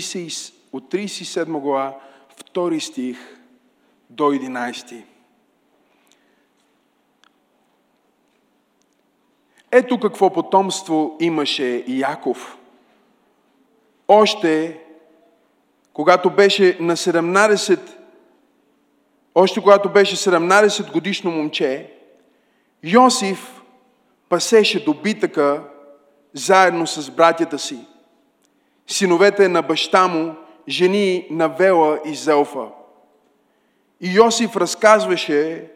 30, от 37 глава, 2 стих до 11. Ето какво потомство имаше Яков. Още когато беше на 17, още когато беше 17 годишно момче, Йосиф пасеше добитъка заедно с братята си. Синовете на баща му, жени на Вела и Зелфа. И Йосиф разказваше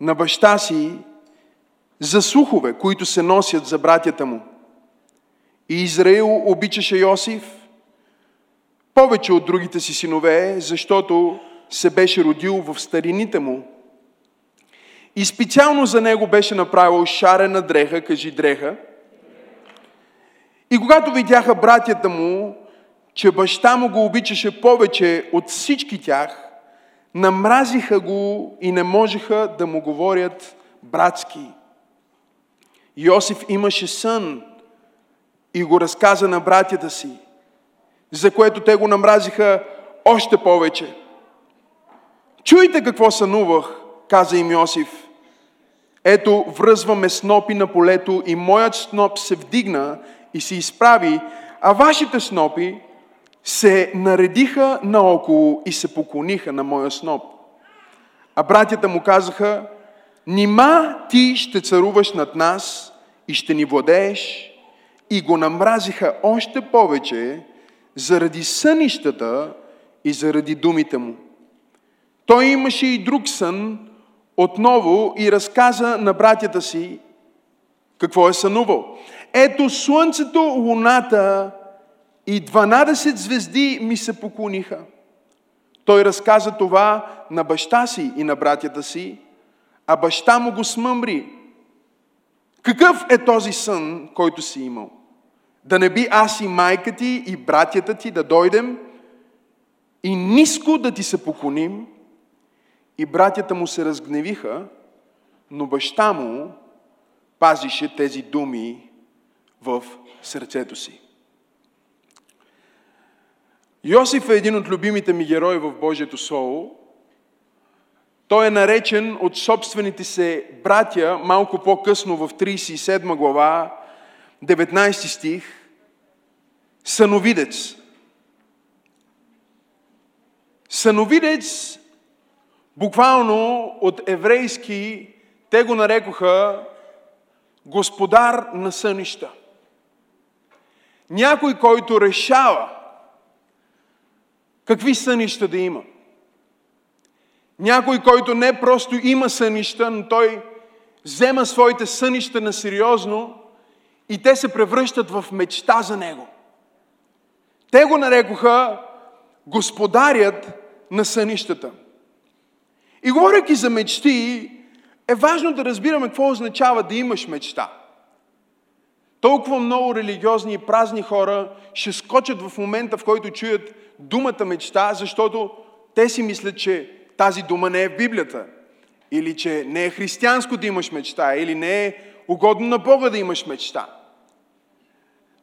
на баща си за слухове, които се носят за братята му. И Израил обичаше Йосиф повече от другите си синове, защото се беше родил в старините му. И специално за него беше направил шарена дреха, кажи дреха. И когато видяха братята му, че баща му го обичаше повече от всички тях, намразиха го и не можеха да му говорят братски. Йосиф имаше сън и го разказа на братята си, за което те го намразиха още повече. Чуйте какво сънувах, каза им Йосиф. Ето, връзваме снопи на полето и моят сноп се вдигна и се изправи, а вашите снопи се наредиха наоколо и се поклониха на моя сноп. А братята му казаха, Нима ти ще царуваш над нас и ще ни владееш? И го намразиха още повече заради сънищата и заради думите му. Той имаше и друг сън отново и разказа на братята си какво е сънувал. Ето слънцето, луната и 12 звезди ми се поклониха. Той разказа това на баща си и на братята си, а баща му го смъмри. Какъв е този сън, който си имал? Да не би аз и майка ти и братята ти да дойдем и ниско да ти се поклоним? И братята му се разгневиха, но баща му пазише тези думи в сърцето си. Йосиф е един от любимите ми герои в Божието Слово. Той е наречен от собствените се братя малко по-късно в 37 глава, 19 стих, съновидец. Съновидец, буквално от еврейски, те го нарекоха господар на сънища. Някой, който решава какви сънища да има. Някой, който не просто има сънища, но той взема своите сънища на сериозно и те се превръщат в мечта за него. Те го нарекоха господарят на сънищата. И говоряки за мечти, е важно да разбираме какво означава да имаш мечта. Толкова много религиозни и празни хора ще скочат в момента, в който чуят думата мечта, защото те си мислят, че тази дума не е в Библията. Или че не е християнско да имаш мечта, или не е угодно на Бога да имаш мечта.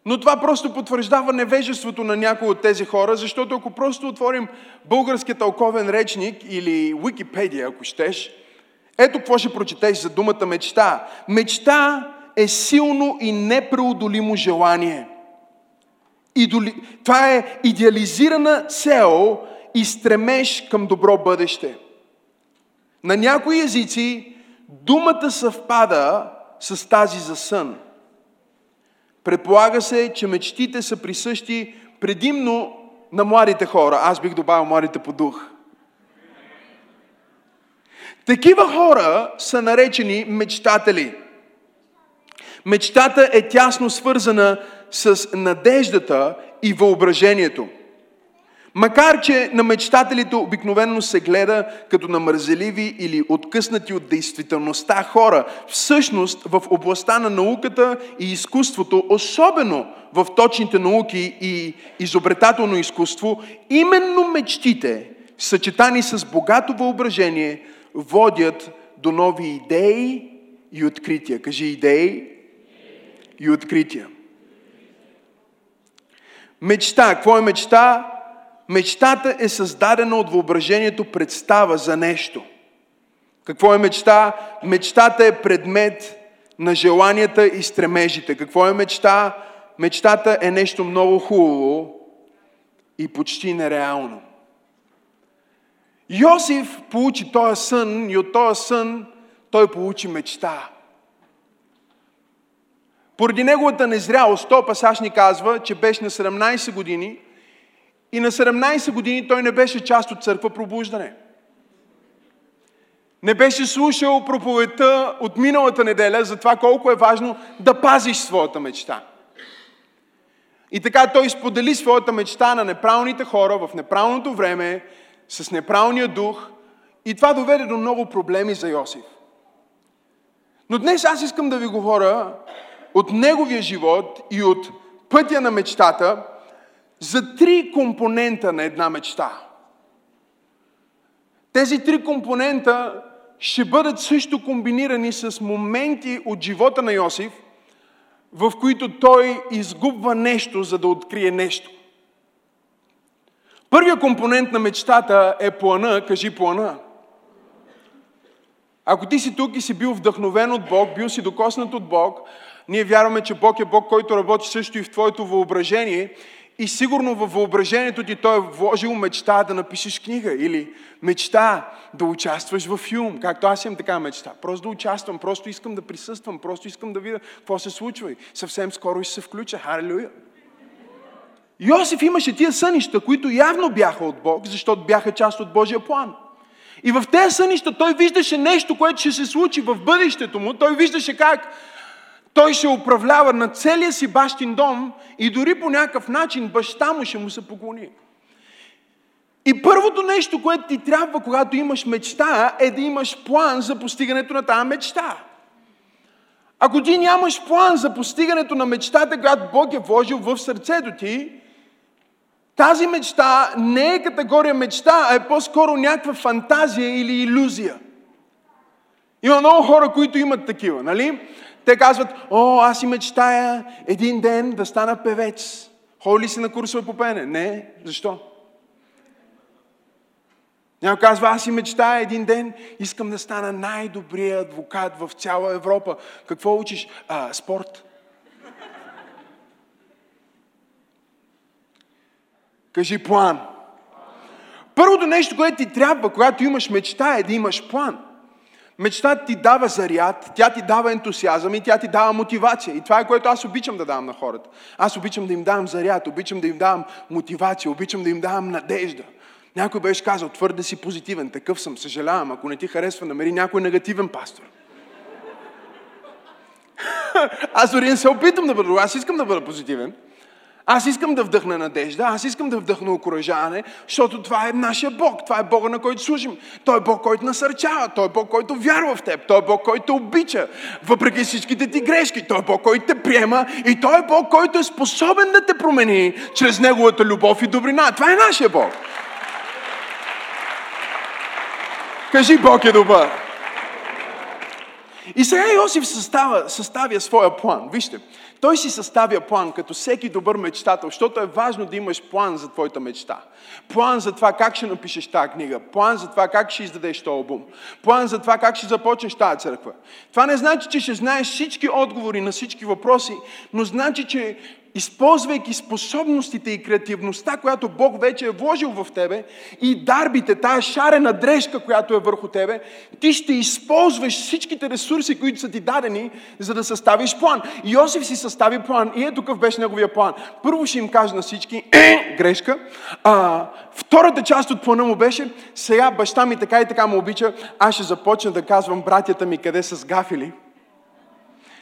Но това просто потвърждава невежеството на някои от тези хора, защото ако просто отворим българския тълковен речник или Википедия, ако щеш, ето какво ще прочетеш за думата мечта. Мечта е силно и непреодолимо желание. Идоли... Това е идеализирана цел и стремеж към добро бъдеще. На някои езици думата съвпада с тази за сън. Предполага се, че мечтите са присъщи предимно на младите хора. Аз бих добавил младите по дух. Такива хора са наречени мечтатели – Мечтата е тясно свързана с надеждата и въображението. Макар, че на мечтателите обикновено се гледа като на мързеливи или откъснати от действителността хора, всъщност в областта на науката и изкуството, особено в точните науки и изобретателно изкуство, именно мечтите, съчетани с богато въображение, водят до нови идеи и открития. Кажи идеи и открития. Мечта. Какво е мечта? Мечтата е създадена от въображението представа за нещо. Какво е мечта? Мечтата е предмет на желанията и стремежите. Какво е мечта? Мечтата е нещо много хубаво и почти нереално. Йосиф получи този сън и от този сън той получи мечта. Поради неговата незрялост, то пасаж ни казва, че беше на 17 години и на 17 години той не беше част от църква пробуждане. Не беше слушал проповедта от миналата неделя за това колко е важно да пазиш своята мечта. И така той сподели своята мечта на неправилните хора в неправилното време, с неправилния дух и това доведе до много проблеми за Йосиф. Но днес аз искам да ви говоря от неговия живот и от пътя на мечтата за три компонента на една мечта. Тези три компонента ще бъдат също комбинирани с моменти от живота на Йосиф, в които той изгубва нещо, за да открие нещо. Първият компонент на мечтата е плана, кажи плана. Ако ти си тук и си бил вдъхновен от Бог, бил си докоснат от Бог, ние вярваме, че Бог е Бог, който работи също и в твоето въображение и сигурно във въображението ти Той е вложил мечта да напишеш книга или мечта да участваш в филм, както аз имам така мечта. Просто да участвам, просто искам да присъствам, просто искам да видя какво се случва и съвсем скоро ще се включа. Халелуя! Йосиф имаше тия сънища, които явно бяха от Бог, защото бяха част от Божия план. И в тези сънища той виждаше нещо, което ще се случи в бъдещето му. Той виждаше как той ще управлява на целия си бащин дом и дори по някакъв начин баща му ще му се поклони. И първото нещо, което ти трябва, когато имаш мечта, е да имаш план за постигането на тази мечта. Ако ти нямаш план за постигането на мечтата, която Бог е вложил в сърцето ти, тази мечта не е категория мечта, а е по-скоро някаква фантазия или иллюзия. Има много хора, които имат такива, нали? Те казват, о, аз си мечтая един ден да стана певец. Ходи ли си на курсове по пене? Не. Защо? Някой казва, аз си мечтая един ден, искам да стана най-добрия адвокат в цяла Европа. Какво учиш? А, спорт. Кажи план. Първото нещо, което ти трябва, когато имаш мечта, е да имаш план. Мечтата ти дава заряд, тя ти дава ентусиазъм и тя ти дава мотивация. И това е което аз обичам да давам на хората. Аз обичам да им давам заряд, обичам да им давам мотивация, обичам да им давам надежда. Някой беше казал, твърде си позитивен, такъв съм, съжалявам, ако не ти харесва, намери някой негативен пастор. аз дори не се опитам да бъда, аз искам да бъда позитивен. Аз искам да вдъхна надежда, аз искам да вдъхна окоръжаване, защото това е нашия Бог, това е Бога, на който служим. Той е Бог, който насърчава, Той е Бог, който вярва в теб, Той е Бог, който обича, въпреки всичките ти грешки. Той е Бог, който те приема и Той е Бог, който е способен да те промени чрез Неговата любов и добрина. Това е нашия Бог. Кажи, Бог е добър. И сега Йосиф съставя, съставя своя план. Вижте, той си съставя план, като всеки добър мечтател, защото е важно да имаш план за твоята мечта. План за това как ще напишеш тази книга. План за това как ще издадеш този албум. План за това как ще започнеш тази църква. Това не значи, че ще знаеш всички отговори на всички въпроси, но значи, че използвайки способностите и креативността, която Бог вече е вложил в тебе и дарбите, тая шарена дрежка, която е върху тебе, ти ще използваш всичките ресурси, които са ти дадени, за да съставиш план. Йосиф си състави план и ето какъв беше неговия план. Първо ще им кажа на всички, е, грешка. А, втората част от плана му беше, сега баща ми така и така му обича, аз ще започна да казвам братята ми къде са сгафили.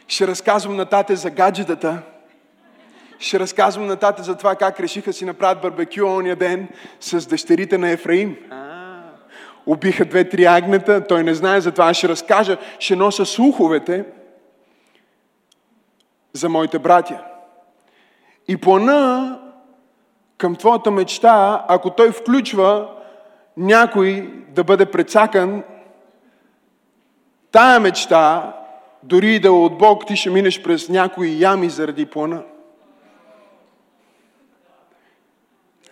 Ще разказвам на тате за гаджетата, ще разказвам нататък за това как решиха си направят барбекю ония ден с дъщерите на Ефраим. Убиха две-три агнета, той не знае за това. Ще разкажа, ще нося слуховете за моите братя. И плана към твоята мечта, ако той включва някой да бъде прецакан, тая мечта, дори и да е от Бог, ти ще минеш през някои ями заради плана.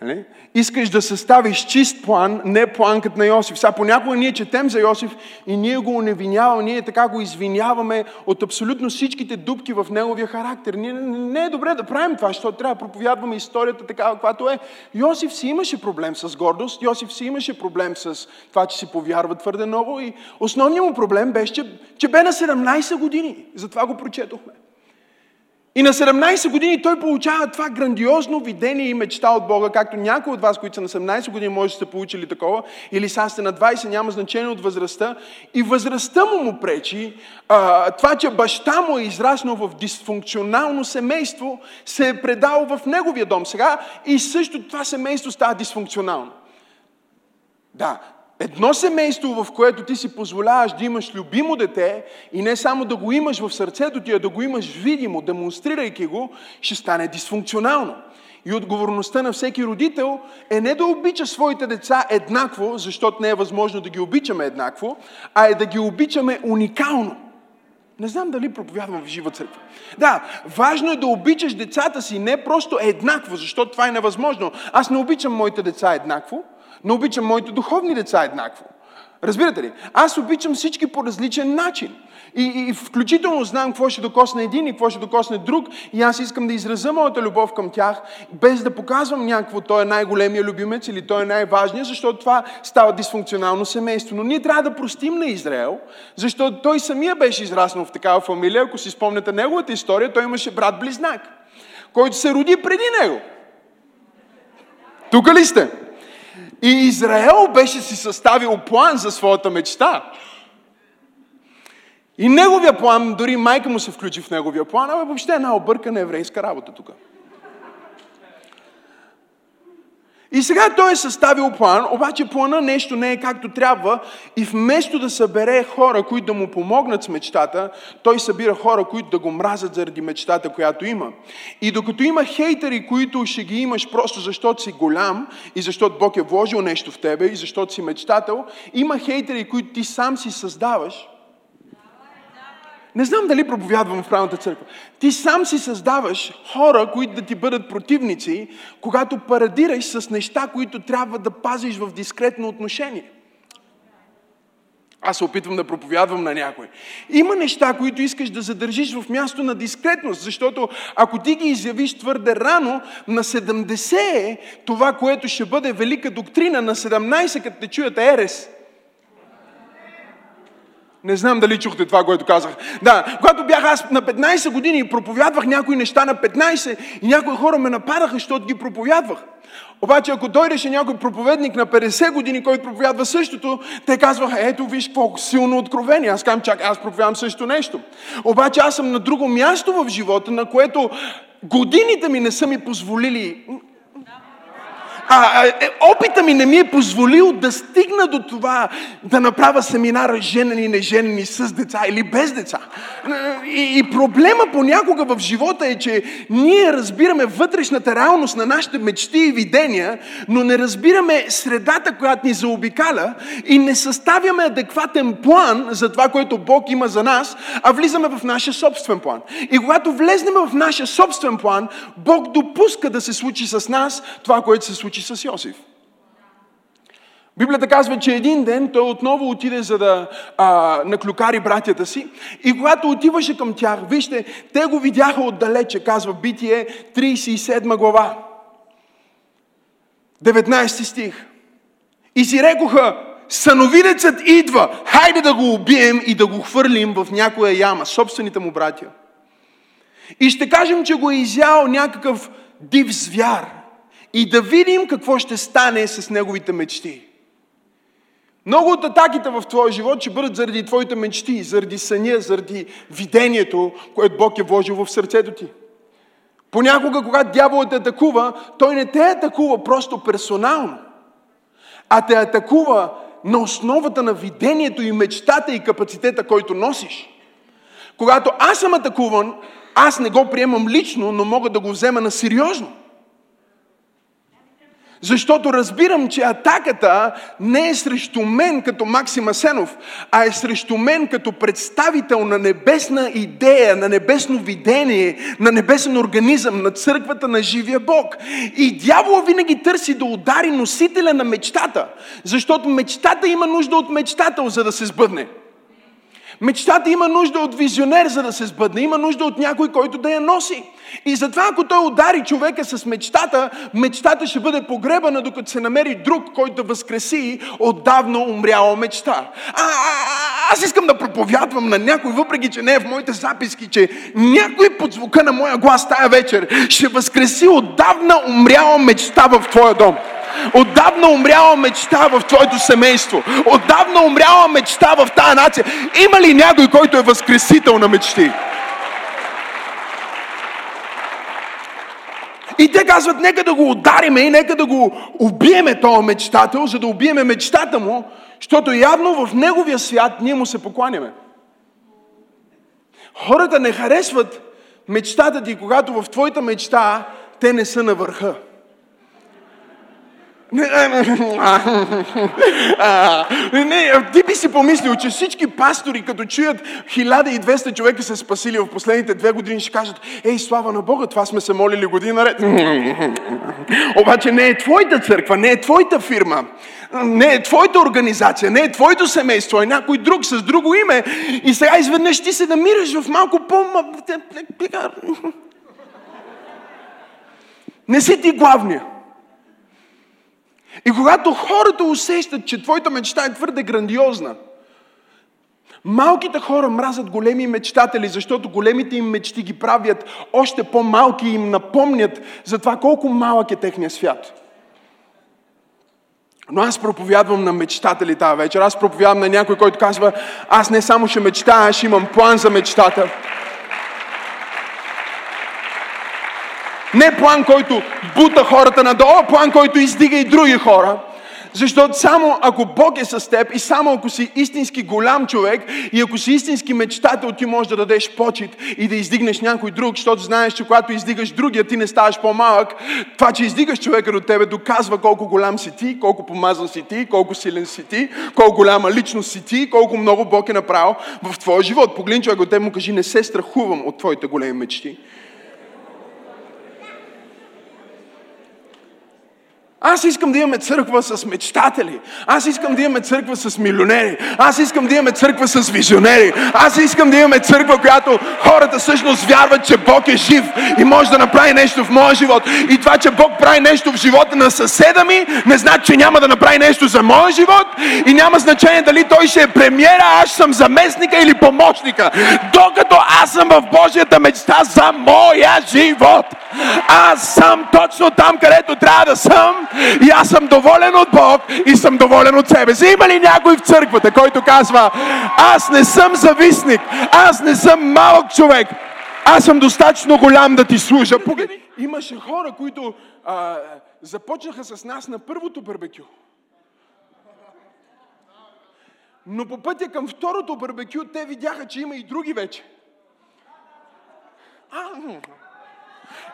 Нали? Искаш да съставиш чист план, не план като на Йосиф. Сега понякога ние четем за Йосиф и ние го уневиняваме, ние така го извиняваме от абсолютно всичките дупки в неговия характер. Ние, не е добре да правим това, защото трябва да проповядваме историята такава, каквато е. Йосиф си имаше проблем с гордост, Йосиф си имаше проблем с това, че си повярва твърде много и основният му проблем беше, че, че бе на 17 години. Затова го прочетохме. И на 17 години той получава това грандиозно видение и мечта от Бога, както някои от вас, които са на 17 години, може да сте получили такова, или са сте на 20, няма значение от възрастта. И възрастта му му пречи, а, това, че баща му е израснал в дисфункционално семейство, се е предал в неговия дом сега и също това семейство става дисфункционално. Да, Едно семейство, в което ти си позволяваш да имаш любимо дете и не само да го имаш в сърцето ти, а да го имаш видимо, демонстрирайки го, ще стане дисфункционално. И отговорността на всеки родител е не да обича своите деца еднакво, защото не е възможно да ги обичаме еднакво, а е да ги обичаме уникално. Не знам дали проповядвам в жива църква. Да, важно е да обичаш децата си не просто еднакво, защото това е невъзможно. Аз не обичам моите деца еднакво, но обичам моите духовни деца еднакво. Разбирате ли? Аз обичам всички по различен начин. И, и включително знам какво ще докосне един и какво ще докосне друг. И аз искам да изразя моята любов към тях, без да показвам някакво, той е най-големия любимец или той е най-важният, защото това става дисфункционално семейство. Но ние трябва да простим на Израел, защото той самия беше израснал в такава фамилия. Ако си спомняте неговата история, той имаше брат-близнак, който се роди преди него. Тук ли сте? И Израел беше си съставил план за своята мечта. И неговия план, дори майка му се включи в неговия план, а въобще една объркана еврейска работа тук. И сега той е съставил план, обаче плана нещо не е както трябва и вместо да събере хора, които да му помогнат с мечтата, той събира хора, които да го мразят заради мечтата, която има. И докато има хейтери, които ще ги имаш просто защото си голям и защото Бог е вложил нещо в тебе и защото си мечтател, има хейтери, които ти сам си създаваш – не знам дали проповядвам в правилната църква. Ти сам си създаваш хора, които да ти бъдат противници, когато парадираш с неща, които трябва да пазиш в дискретно отношение. Аз се опитвам да проповядвам на някой. Има неща, които искаш да задържиш в място на дискретност, защото ако ти ги изявиш твърде рано, на 70 е това, което ще бъде велика доктрина, на 17, като те чуят ерес. Не знам дали чухте това, което казах. Да, когато бях аз на 15 години и проповядвах някои неща на 15 и някои хора ме нападаха, защото ги проповядвах. Обаче, ако дойдеше някой проповедник на 50 години, който проповядва същото, те казваха, ето виж какво силно откровение. Аз казвам, чак, аз проповядвам също нещо. Обаче аз съм на друго място в живота, на което годините ми не са ми позволили а, е, опита ми не ми е позволил да стигна до това да направя семинара женени неженени с деца или без деца. И, и проблема понякога в живота е, че ние разбираме вътрешната реалност на нашите мечти и видения, но не разбираме средата, която ни заобикаля и не съставяме адекватен план за това, което Бог има за нас, а влизаме в нашия собствен план. И когато влезнем в нашия собствен план, Бог допуска да се случи с нас това, което се случи случи с Йосиф. Библията казва, че един ден той отново отиде за да а, наклюкари братята си и когато отиваше към тях, вижте, те го видяха отдалече, казва Битие 37 глава, 19 стих. И си рекоха, съновидецът идва, хайде да го убием и да го хвърлим в някоя яма, собствените му братя. И ще кажем, че го е изял някакъв див звяр и да видим какво ще стане с неговите мечти. Много от атаките в твоя живот ще бъдат заради твоите мечти, заради съня, заради видението, което Бог е вложил в сърцето ти. Понякога, когато дяволът те атакува, той не те атакува просто персонално, а те атакува на основата на видението и мечтата и капацитета, който носиш. Когато аз съм атакуван, аз не го приемам лично, но мога да го взема на сериозно. Защото разбирам, че атаката не е срещу мен като Максим Асенов, а е срещу мен като представител на небесна идея, на небесно видение, на небесен организъм, на църквата на живия Бог. И дявола винаги търси да удари носителя на мечтата, защото мечтата има нужда от мечтател, за да се сбъдне. Мечтата има нужда от визионер, за да се сбъдне. Има нужда от някой, който да я носи. И затова, ако той удари човека с мечтата, мечтата ще бъде погребана, докато се намери друг, който възкреси отдавна умряла мечта. А, а, а, аз искам да проповядвам на някой, въпреки че не е в моите записки, че някой под звука на моя глас тая вечер ще възкреси отдавна умряла мечта в твоя дом. Отдавна умряла мечта в твоето семейство. Отдавна умряла мечта в тази нация. Има ли някой, който е възкресител на мечти? И те казват, нека да го удариме и нека да го убиеме този мечтател, за да убиеме мечтата му, защото явно в неговия свят ние му се покланяме. Хората не харесват мечтата ти, когато в твоята мечта те не са на върха. Не, не, ти би си помислил, че всички пастори, като чуят 1200 човека са спасили в последните две години, ще кажат, ей, слава на Бога, това сме се молили година наред. Обаче не е твоята църква, не е твоята фирма, не е твоята организация, не е твоето семейство, е някой друг с друго име. И сега изведнъж ти се намираш в малко по... Не си ти главния. И когато хората усещат, че твоята мечта е твърде грандиозна, малките хора мразят големи мечтатели, защото големите им мечти ги правят още по-малки и им напомнят за това колко малък е техния свят. Но аз проповядвам на мечтатели тази вечер. Аз проповядвам на някой, който казва, аз не само ще мечтая, аз ще имам план за мечтата. Не план, който бута хората надолу, а план, който издига и други хора. Защото само ако Бог е с теб и само ако си истински голям човек и ако си истински мечтател, ти можеш да дадеш почет и да издигнеш някой друг, защото знаеш, че когато издигаш другия, ти не ставаш по-малък. Това, че издигаш човека до тебе, доказва колко голям си ти, колко помазан си ти, колко силен си ти, колко голяма личност си ти, колко много Бог е направил в твоя живот. Погледни човек от теб му кажи, не се страхувам от твоите големи мечти. Аз искам да имаме църква с мечтатели. Аз искам да имаме църква с милионери. Аз искам да имаме църква с визионери. Аз искам да имаме църква, която хората всъщност вярват, че Бог е жив и може да направи нещо в моя живот. И това, че Бог прави нещо в живота на съседа ми, не значи, че няма да направи нещо за моя живот и няма значение дали той ще е премиера, аз съм заместника или помощника. Докато аз съм в Божията мечта за моя живот. Аз съм точно там, където трябва да съм и аз съм доволен от Бог и съм доволен от себе си. Има ли някой в църквата, който казва, аз не съм зависник, аз не съм малък човек, аз съм достатъчно голям да ти служа. Погледни, имаше хора, които а, започнаха с нас на първото барбекю. Но по пътя към второто барбекю те видяха, че има и други вече. А,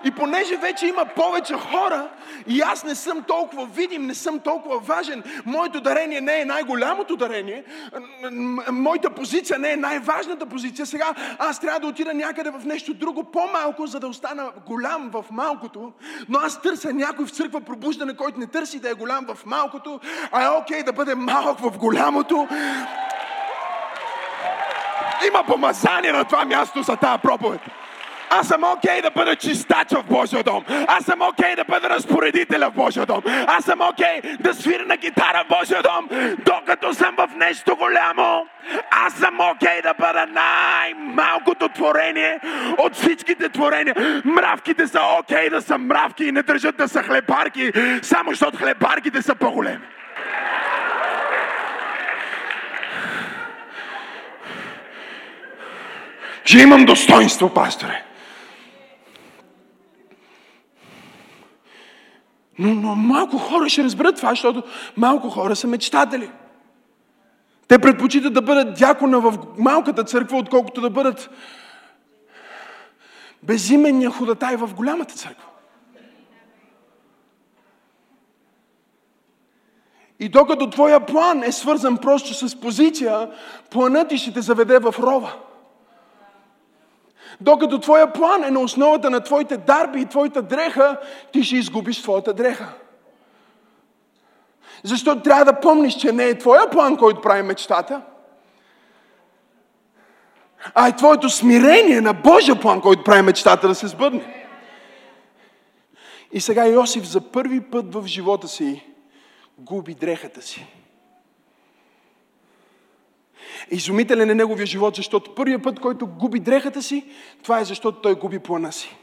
и понеже вече има повече хора и аз не съм толкова видим, не съм толкова важен, моето дарение не е най-голямото дарение, моята позиция не е най-важната позиция, сега аз трябва да отида някъде в нещо друго по-малко, за да остана голям в малкото, но аз търся някой в църква пробуждане, който не търси да е голям в малкото, а е окей okay да бъде малък в голямото. Има помазание на това място за тази проповед. Аз съм окей okay да бъда чистач в Божия дом. Аз съм окей okay да бъда разпоредителя в Божия дом. Аз съм окей okay да свиря на гитара в Божия дом, докато съм в нещо голямо. Аз съм окей okay да бъда най-малкото творение от всичките творения. Мравките са окей okay да са мравки и не държат да са хлебарки, само защото хлебарките са по-големи. Че имам достоинство, пасторе. Но, но малко хора ще разберат това, защото малко хора са мечтатели. Те предпочитат да бъдат дякона в малката църква, отколкото да бъдат безименния ходатай в голямата църква. И докато твоя план е свързан просто с позиция, планът ти ще те заведе в рова. Докато твоя план е на основата на твоите дарби и твоята дреха, ти ще изгубиш твоята дреха. Защото трябва да помниш, че не е твоя план, който прави мечтата, а е твоето смирение на Божия план, който прави мечтата да се сбъдне. И сега Йосиф за първи път в живота си губи дрехата си. Изумителен е неговия живот, защото първият път, който губи дрехата си, това е защото той губи плана си.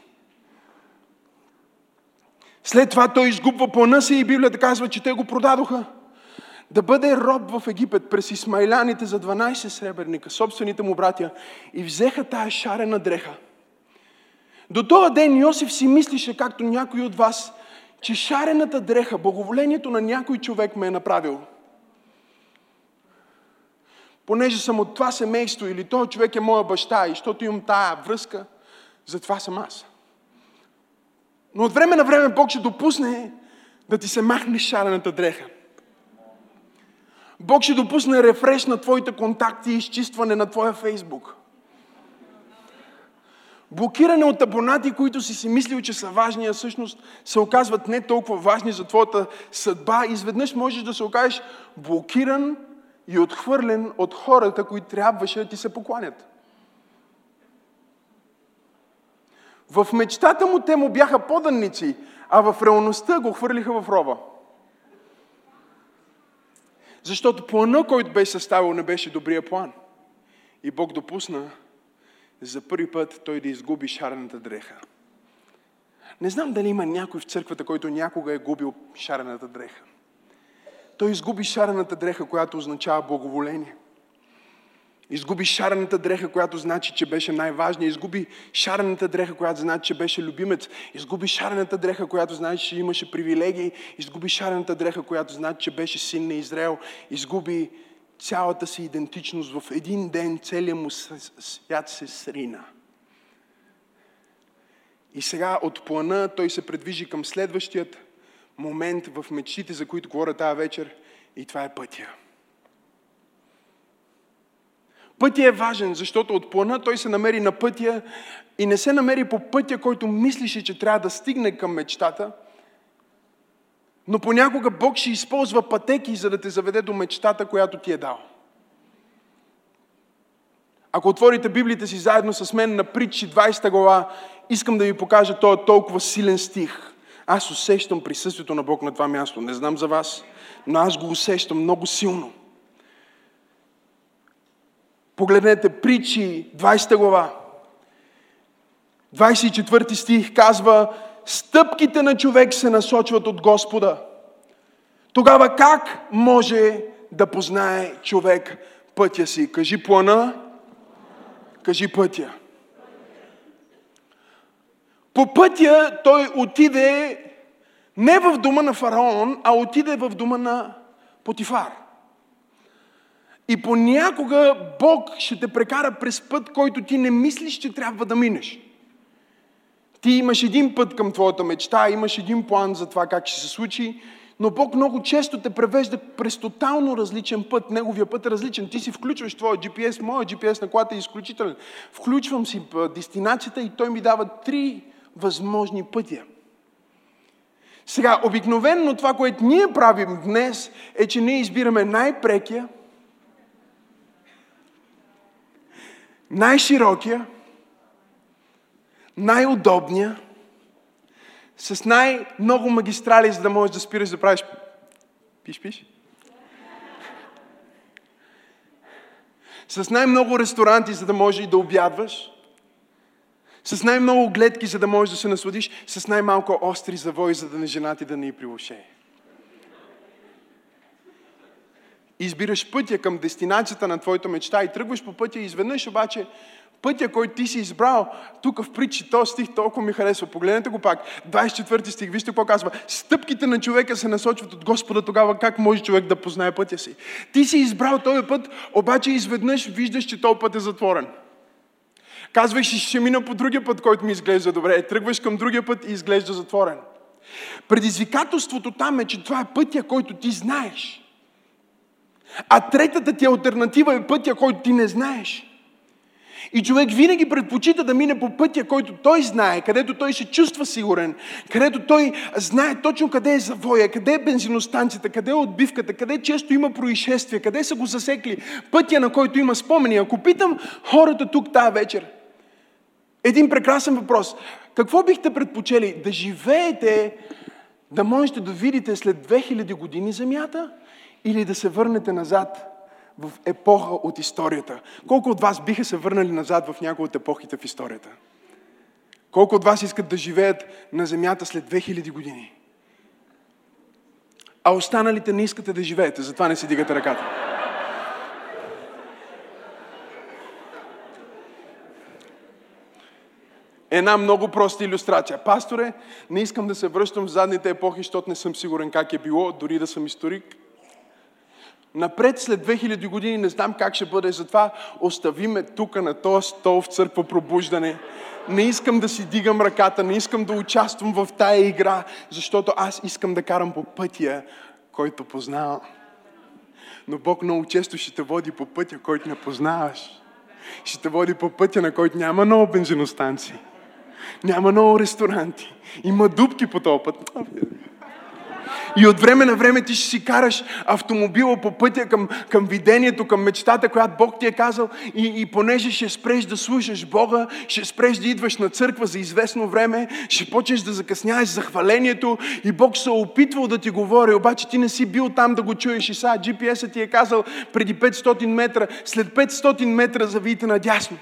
След това той изгубва плана си и Библията казва, че те го продадоха. Да бъде роб в Египет през Исмайляните за 12 сребърника, собствените му братя, и взеха тая шарена дреха. До този ден Йосиф си мислише, както някой от вас, че шарената дреха, благоволението на някой човек ме е направил. Понеже съм от това семейство или този човек е моя баща и защото имам тая връзка, затова съм аз. Но от време на време Бог ще допусне да ти се махне шарената дреха. Бог ще допусне рефреш на твоите контакти и изчистване на твоя фейсбук. Блокиране от абонати, които си си мислил, че са важни, а всъщност се оказват не толкова важни за твоята съдба. Изведнъж можеш да се окажеш блокиран и отхвърлен от хората, които трябваше да ти се покланят. В мечтата му те му бяха поданници, а в реалността го хвърлиха в рова. Защото плана, който беше съставил, не беше добрия план. И Бог допусна за първи път той да изгуби шарената дреха. Не знам дали има някой в църквата, който някога е губил шарената дреха. Той изгуби шарената дреха, която означава благоволение. Изгуби шарената дреха, която значи, че беше най-важния. Изгуби шарената дреха, която значи, че беше любимец. Изгуби шарената дреха, която значи, че имаше привилегии. Изгуби шарената дреха, която значи, че беше син на Израел. Изгуби цялата си идентичност. В един ден целият му свят се срина. И сега от плана той се предвижи към следващият момент в мечтите, за които говоря тази вечер. И това е пътя. Пътя е важен, защото от плана той се намери на пътя и не се намери по пътя, който мислише, че трябва да стигне към мечтата, но понякога Бог ще използва пътеки, за да те заведе до мечтата, която ти е дал. Ако отворите Библията си заедно с мен на притчи 20 глава, искам да ви покажа този толкова силен стих. Аз усещам присъствието на Бог на това място. Не знам за вас, но аз го усещам много силно. Погледнете притчи 20 глава. 24 стих казва, стъпките на човек се насочват от Господа. Тогава как може да познае човек пътя си? Кажи плана, кажи пътя. По пътя той отиде не в дома на фараон, а отиде в дома на Потифар. И понякога Бог ще те прекара през път, който ти не мислиш, че трябва да минеш. Ти имаш един път към твоята мечта, имаш един план за това как ще се случи, но Бог много често те превежда през тотално различен път. Неговия път е различен. Ти си включваш твоя GPS, моя GPS на колата е изключителен. Включвам си дестинацията и той ми дава три възможни пътя. Сега, обикновенно това, което ние правим днес, е, че ние избираме най-прекия, най-широкия, най-удобния, с най-много магистрали, за да можеш да спираш да правиш пиш-пиш. С най-много ресторанти, за да можеш и да обядваш. С най-много гледки, за да можеш да се насладиш. С най-малко остри завои, за да не женати да не и прилуше. Избираш пътя към дестинацията на твоята мечта и тръгваш по пътя и изведнъж обаче пътя, който ти си избрал, тук в притчи, този стих толкова ми харесва. Погледнете го пак. 24 стих, вижте какво казва. Стъпките на човека се насочват от Господа тогава, как може човек да познае пътя си. Ти си избрал този път, обаче изведнъж виждаш, че този път е затворен. Казваш, ще мина по другия път, който ми изглежда добре. Тръгваш към другия път и изглежда затворен. Предизвикателството там е, че това е пътя, който ти знаеш. А третата ти альтернатива е пътя, който ти не знаеш. И човек винаги предпочита да мине по пътя, който той знае, където той се чувства сигурен, където той знае точно къде е завоя, къде е бензиностанцията, къде е отбивката, къде често има происшествия, къде са го засекли, пътя на който има спомени. Ако питам хората тук тази вечер, един прекрасен въпрос. Какво бихте предпочели? Да живеете, да можете да видите след 2000 години земята или да се върнете назад в епоха от историята. Колко от вас биха се върнали назад в някои от епохите в историята? Колко от вас искат да живеят на земята след 2000 години? А останалите не искате да живеете, затова не си дигате ръката. Една много проста иллюстрация. Пасторе, не искам да се връщам в задните епохи, защото не съм сигурен как е било, дори да съм историк. Напред след 2000 години не знам как ще бъде, затова остави ме тук на този стол в църква пробуждане. Не искам да си дигам ръката, не искам да участвам в тая игра, защото аз искам да карам по пътя, който познавам. Но Бог много често ще те води по пътя, който не познаваш. Ще те води по пътя, на който няма много бензиностанции. Няма много ресторанти. Има дубки по този път. И от време на време ти ще си караш автомобила по пътя към, към видението, към мечтата, която Бог ти е казал. И, и понеже ще спреш да слушаш Бога, ще спреш да идваш на църква за известно време, ще почнеш да закъсняеш за хвалението и Бог се е опитвал да ти говори, обаче ти не си бил там да го чуеш и сега GPS-а ти е казал преди 500 метра, след 500 метра завийте надясно.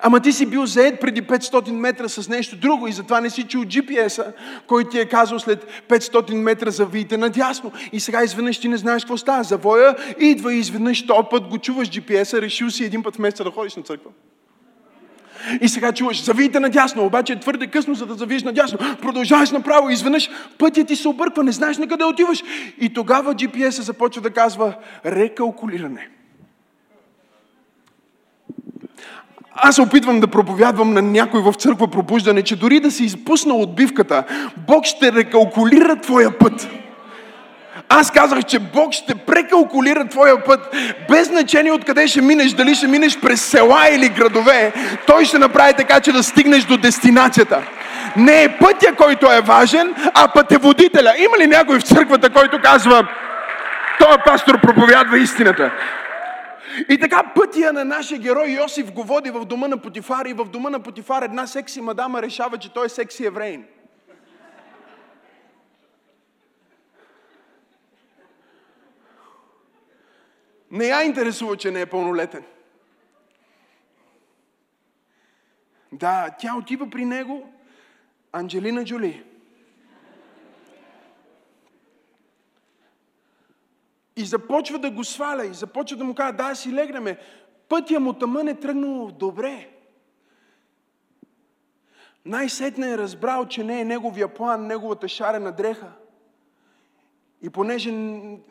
Ама ти си бил заед преди 500 метра с нещо друго и затова не си чул GPS-а, който ти е казал след 500 метра завийте надясно. И сега изведнъж ти не знаеш какво става. Завоя идва и изведнъж този път го чуваш GPS-а, решил си един път в месеца да ходиш на църква. И сега чуваш, завийте надясно, обаче е твърде късно, за да завиеш надясно. Продължаваш направо и изведнъж пътя ти се обърква, не знаеш на къде отиваш. И тогава GPS-а започва да казва рекалкулиране. Аз се опитвам да проповядвам на някой в църква пробуждане, че дори да си изпуснал отбивката, Бог ще рекалкулира твоя път. Аз казах, че Бог ще прекалкулира твоя път, без значение откъде ще минеш, дали ще минеш през села или градове, Той ще направи така, че да стигнеш до дестинацията. Не е пътя, който е важен, а пътеводителя. Има ли някой в църквата, който казва, този пастор проповядва истината? И така пътя на нашия герой Йосиф го води в дома на Потифар и в дома на Потифар една секси мадама решава, че той е секси евреин. Не я интересува, че не е пълнолетен. Да, тя отива при него, Анджелина Джоли. И започва да го сваля и започва да му казва, да, си легнеме. Пътя му тъмън е тръгнал добре. Най-сетне е разбрал, че не е неговия план, неговата шарена дреха. И понеже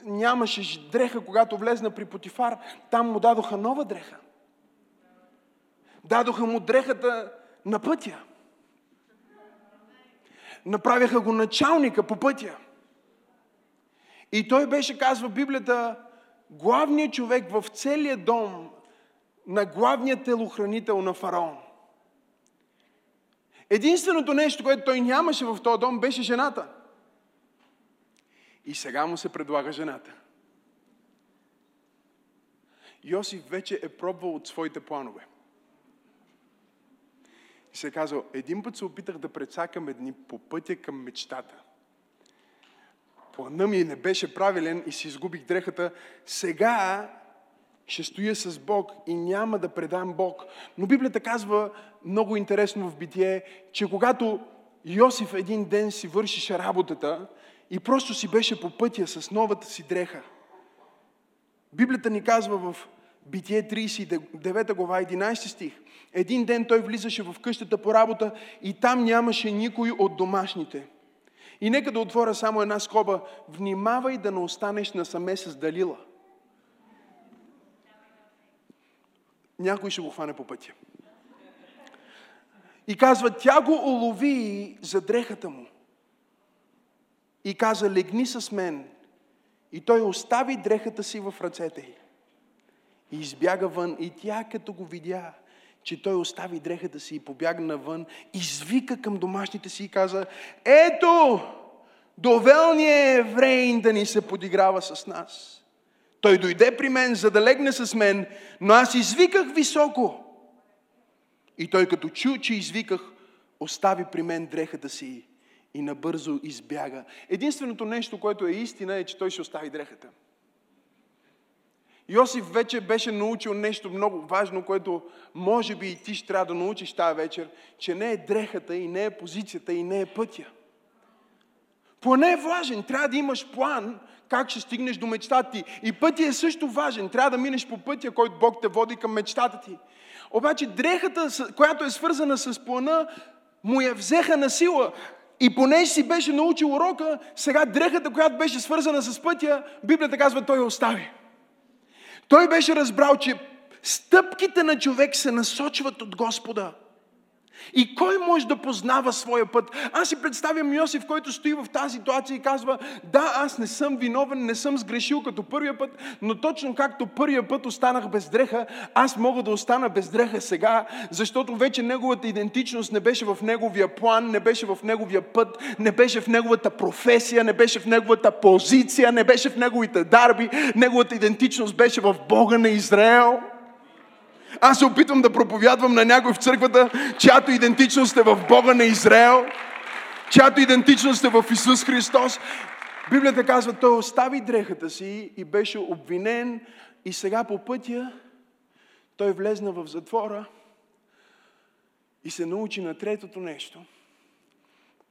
нямаше дреха, когато влезна при Потифар, там му дадоха нова дреха. Дадоха му дрехата на пътя. Направяха го началника по пътя. И той беше, казва Библията, главният човек в целия дом на главният телохранител на фараон. Единственото нещо, което той нямаше в този дом, беше жената. И сега му се предлага жената. Йосиф вече е пробвал от своите планове. И се е казал, един път се опитах да прецакам едни по пътя към мечтата плана ми не беше правилен и си изгубих дрехата, сега ще стоя с Бог и няма да предам Бог. Но Библията казва много интересно в битие, че когато Йосиф един ден си вършише работата и просто си беше по пътя с новата си дреха, Библията ни казва в Битие 39 глава 11 стих. Един ден той влизаше в къщата по работа и там нямаше никой от домашните. И нека да отворя само една скоба. Внимавай да не останеш насаме с Далила. Някой ще го хване по пътя. И казва, тя го улови за дрехата му. И каза, легни с мен И той остави дрехата си в ръцете й. И избяга вън. И тя, като го видя, че той остави дрехата си и побягна вън, извика към домашните си и каза, ето, довел ни е евреин да ни се подиграва с нас. Той дойде при мен, за да легне с мен, но аз извиках високо. И той като чу, че извиках, остави при мен дрехата си и набързо избяга. Единственото нещо, което е истина, е, че той ще остави дрехата. Йосиф вече беше научил нещо много важно, което може би и ти ще трябва да научиш тази вечер, че не е дрехата и не е позицията и не е пътя. Планът е важен. Трябва да имаш план как ще стигнеш до мечтата ти. И пътя е също важен. Трябва да минеш по пътя, който Бог те води към мечтата ти. Обаче дрехата, която е свързана с плана, му я взеха на сила. И понеже си беше научил урока, сега дрехата, която беше свързана с пътя, Библията казва, той я остави. Той беше разбрал, че стъпките на човек се насочват от Господа. И кой може да познава своя път? Аз си представям Йосиф, който стои в тази ситуация и казва, да, аз не съм виновен, не съм сгрешил като първия път, но точно както първия път останах без дреха, аз мога да остана без дреха сега, защото вече неговата идентичност не беше в неговия план, не беше в неговия път, не беше в неговата професия, не беше в неговата позиция, не беше в неговите дарби, неговата идентичност беше в Бога на Израел. Аз се опитвам да проповядвам на някой в църквата, чиято идентичност е в Бога на Израел, чиято идентичност е в Исус Христос. Библията казва, той остави дрехата си и беше обвинен и сега по пътя той влезна в затвора и се научи на третото нещо.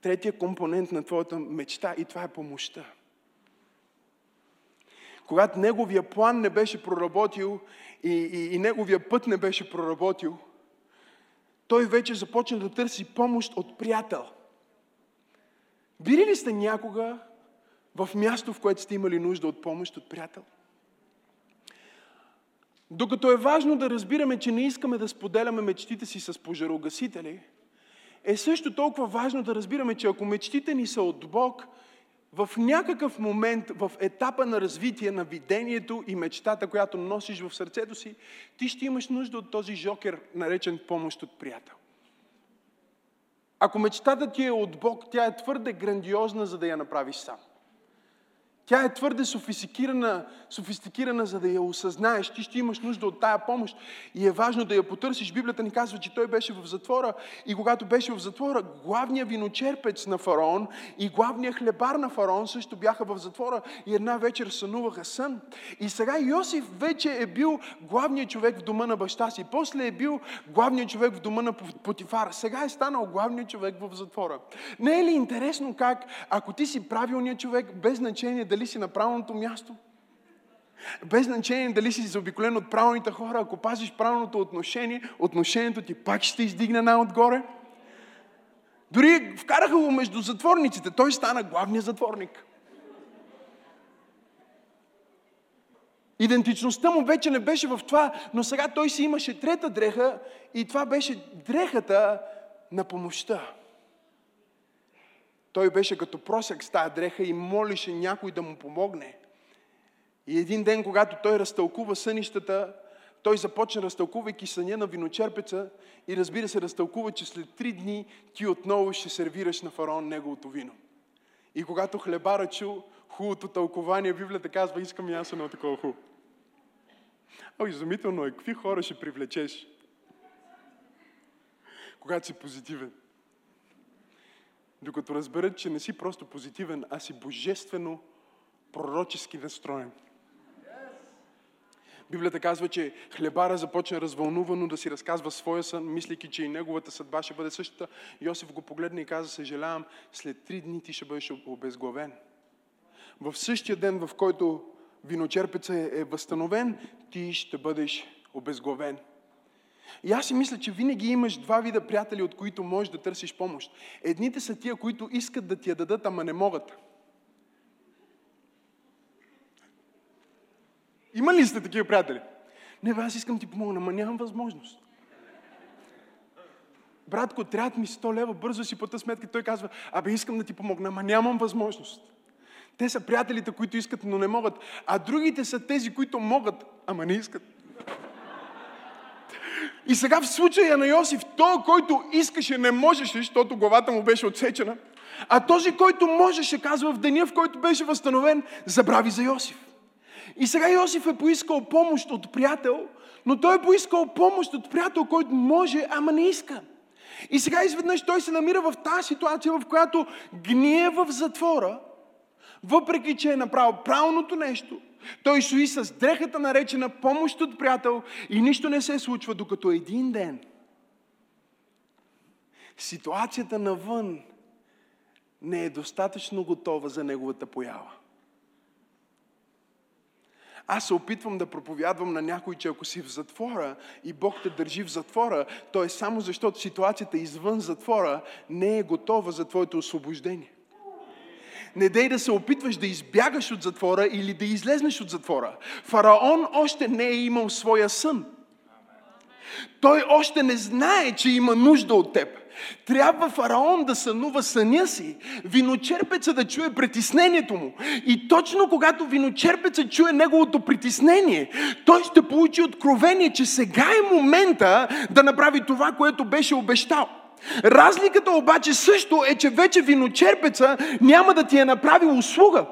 Третия компонент на твоята мечта и това е помощта когато неговия план не беше проработил и, и, и неговия път не беше проработил, той вече започна да търси помощ от приятел. Били ли сте някога в място, в което сте имали нужда от помощ от приятел? Докато е важно да разбираме, че не искаме да споделяме мечтите си с пожарогасители, е също толкова важно да разбираме, че ако мечтите ни са от Бог, в някакъв момент в етапа на развитие на видението и мечтата, която носиш в сърцето си, ти ще имаш нужда от този жокер, наречен помощ от приятел. Ако мечтата ти е от Бог, тя е твърде грандиозна, за да я направиш сам. Тя е твърде софистикирана, софистикирана, за да я осъзнаеш. Ти ще имаш нужда от тая помощ и е важно да я потърсиш. Библията ни казва, че той беше в затвора и когато беше в затвора, главният виночерпец на фараон и главният хлебар на фараон също бяха в затвора и една вечер сънуваха сън. И сега Йосиф вече е бил главният човек в дома на баща си. После е бил главният човек в дома на Потифара. Сега е станал главният човек в затвора. Не е ли интересно как, ако ти си правилният човек, без значение дали си на правилното място. Без значение дали си заобиколен от правилните хора, ако пазиш правилното отношение, отношението ти пак ще издигне най-отгоре. Дори вкараха го между затворниците. Той стана главният затворник. Идентичността му вече не беше в това, но сега той си имаше трета дреха и това беше дрехата на помощта. Той беше като просек с тази дреха и молише някой да му помогне. И един ден, когато той разтълкува сънищата, той започна разтълкувайки съня на виночерпеца и разбира се, разтълкува, че след три дни ти отново ще сервираш на фараон неговото вино. И когато хлебара чу хубавото тълкование, Библията казва, искам и аз едно такова хубаво. О, изумително е. Какви хора ще привлечеш? Когато си позитивен докато разберат, че не си просто позитивен, а си божествено пророчески настроен. Библията казва, че хлебара започна развълнувано да си разказва своя сън, мислики, че и неговата съдба ще бъде същата. Йосиф го погледна и каза, съжалявам, след три дни ти ще бъдеш обезглавен. В същия ден, в който виночерпеца е, възстановен, ти ще бъдеш обезглавен. И аз си мисля, че винаги имаш два вида приятели, от които можеш да търсиш помощ. Едните са тия, които искат да ти я дадат, ама не могат. Има ли сте такива приятели? Не, бе, аз искам ти помогна, ама нямам възможност. Братко, трябва ми 100 лева, бързо си плата сметка. Той казва, абе искам да ти помогна, ама нямам възможност. Те са приятелите, които искат, но не могат. А другите са тези, които могат, ама не искат. И сега в случая на Йосиф, той, който искаше, не можеше, защото главата му беше отсечена. А този, който можеше, казва в деня, в който беше възстановен, забрави за Йосиф. И сега Йосиф е поискал помощ от приятел, но той е поискал помощ от приятел, който може, ама не иска. И сега изведнъж той се намира в тази ситуация, в която гние в затвора, въпреки че е направил правилното нещо, той стои с дрехата наречена помощ от приятел и нищо не се случва, докато един ден ситуацията навън не е достатъчно готова за неговата поява. Аз се опитвам да проповядвам на някой, че ако си в затвора и Бог те държи в затвора, то е само защото ситуацията извън затвора не е готова за твоето освобождение. Не дей да се опитваш да избягаш от затвора или да излезнеш от затвора. Фараон още не е имал своя сън. Той още не знае, че има нужда от теб. Трябва фараон да сънува съня си, виночерпеца да чуе притеснението му. И точно когато виночерпеца чуе неговото притеснение, той ще получи откровение, че сега е момента да направи това, което беше обещал. Разликата обаче също е, че вече виночерпеца няма да ти е направил услуга.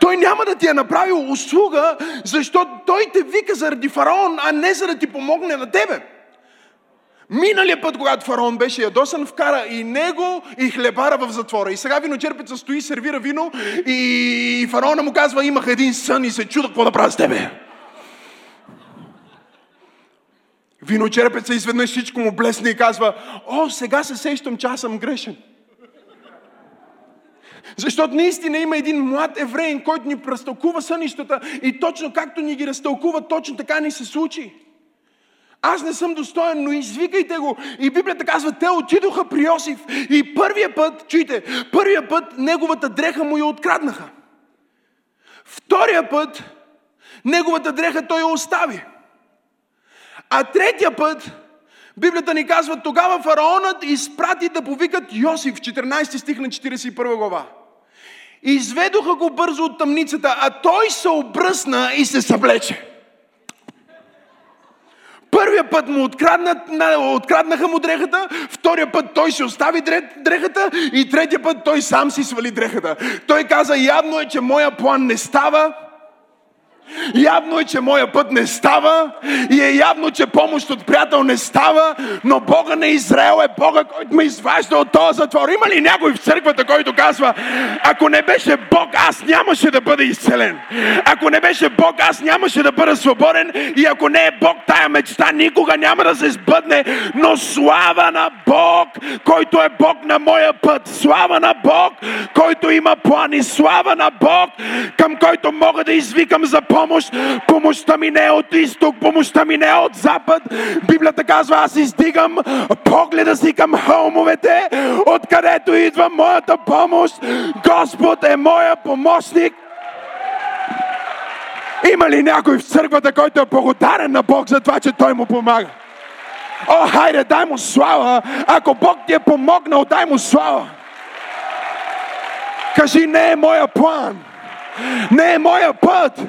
Той няма да ти е направил услуга, защото той те вика заради фараон, а не за да ти помогне на тебе. Миналия път, когато фараон беше ядосан, вкара и него, и хлебара в затвора. И сега виночерпеца стои, сервира вино и фараона му казва, имах един сън и се чуда какво да правя с тебе. Виночерпеца изведнъж всичко му блесне и казва, о, сега се сещам, че аз съм грешен. Защото наистина има един млад евреин, който ни разтълкува сънищата и точно както ни ги разтълкува, точно така ни се случи. Аз не съм достоен, но извикайте го. И Библията казва, те отидоха при Йосиф и първия път, чуйте, първия път неговата дреха му я откраднаха. Втория път неговата дреха той я остави. А третия път Библията ни казва, тогава фараонът изпрати да повикат Йосиф, 14 стих на 41 глава. Изведоха го бързо от тъмницата, а той се обръсна и се съблече. Първия път му откраднат, откраднаха му дрехата, втория път той си остави дрехата и третия път той сам си свали дрехата. Той каза, явно е, че моя план не става, Явно е, че моя път не става и е явно, че помощ от приятел не става, но Бога на Израел е Бога, който ме изважда от този затвор. Има ли някой в църквата, който казва, ако не беше Бог, аз нямаше да бъда изцелен. Ако не беше Бог, аз нямаше да бъда свободен и ако не е Бог, тая мечта никога няма да се сбъдне, но слава на Бог, който е Бог на моя път. Слава на Бог, който има плани. Слава на Бог, към който мога да извикам за помощ помощ. Помощта ми не е от изток, помощта ми не е от запад. Библията казва, аз издигам погледа си към хълмовете, откъдето идва моята помощ. Господ е моя помощник. Има ли някой в църквата, който е благодарен на Бог за това, че Той му помага? О, хайде, дай му слава. Ако Бог ти е помогнал, дай му слава. Кажи, не е моя план. Не е моя път.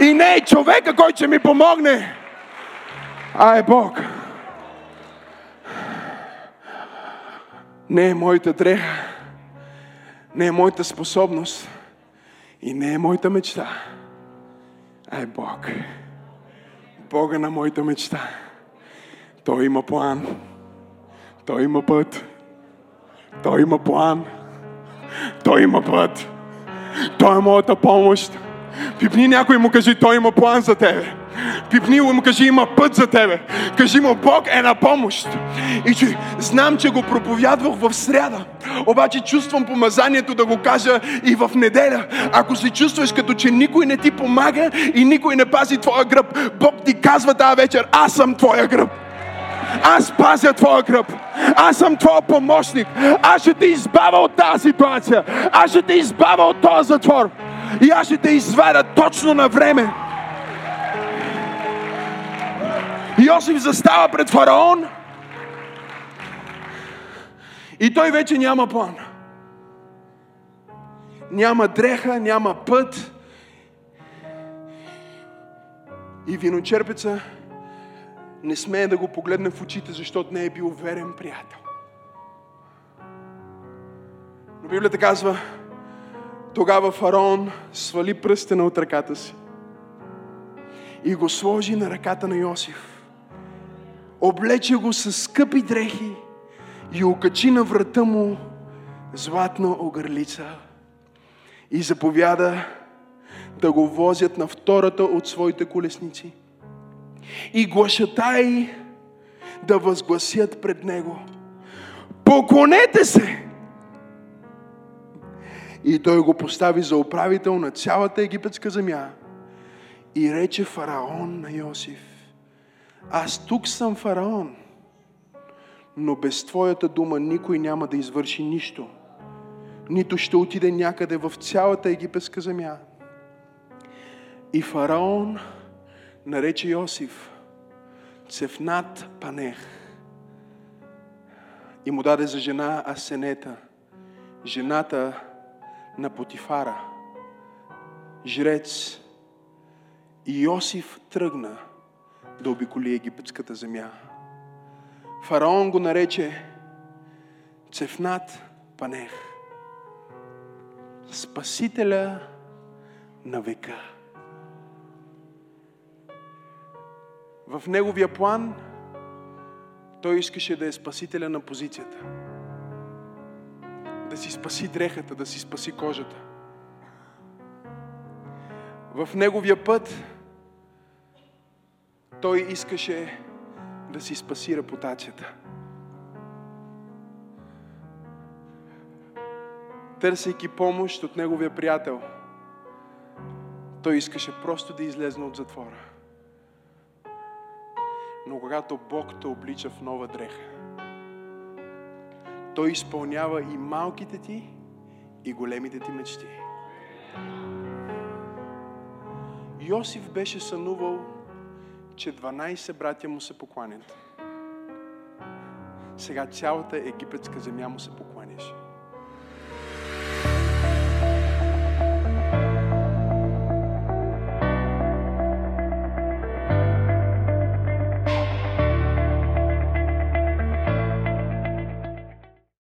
И не е човека, който ще ми помогне, а е Бог. Не е моята дреха, не е моята способност и не е моята мечта, а е Бог. Бога на моята мечта. Той има план. Той има път. Той има план. Той има път. Той е моята помощ. Пипни някой му кажи, той има план за тебе. Пипни му кажи, има път за тебе. Кажи му, Бог е на помощ. И че знам, че го проповядвах в сряда. Обаче чувствам помазанието да го кажа и в неделя. Ако се чувстваш като че никой не ти помага и никой не пази твоя гръб, Бог ти казва тази вечер, аз съм твоя гръб. Аз пазя твоя гръб. Аз съм твоя помощник. Аз ще те избавя от тази ситуация. Аз ще те избавя от този затвор и аз ще те извадя точно на време. Йосиф застава пред фараон и той вече няма план. няма дреха, няма път. И виночерпеца не смее да го погледне в очите, защото не е бил верен приятел. Но Библията казва, тогава фараон свали пръстена от ръката си и го сложи на ръката на Йосиф. Облече го с скъпи дрехи и окачи на врата му златна огърлица и заповяда да го возят на втората от своите колесници. И глашатай да възгласят пред него. Поклонете се! И той го постави за управител на цялата египетска земя. И рече фараон на Йосиф, аз тук съм фараон, но без твоята дума никой няма да извърши нищо. Нито ще отиде някъде в цялата египетска земя. И фараон нарече Йосиф Цефнат Панех и му даде за жена Асенета, жената на Потифара, жрец. Йосиф тръгна да обиколи египетската земя. Фараон го нарече Цефнат Панех, Спасителя на века. В неговия план той искаше да е спасителя на позицията. Да си спаси дрехата, да си спаси кожата. В неговия път той искаше да си спаси репутацията. Търсейки помощ от неговия приятел, той искаше просто да излезне от затвора. Но когато Бог те облича в нова дреха, Той изпълнява и малките ти, и големите ти мечти. Йосиф беше сънувал, че 12 братя му се покланят. Сега цялата египетска земя му се покланя.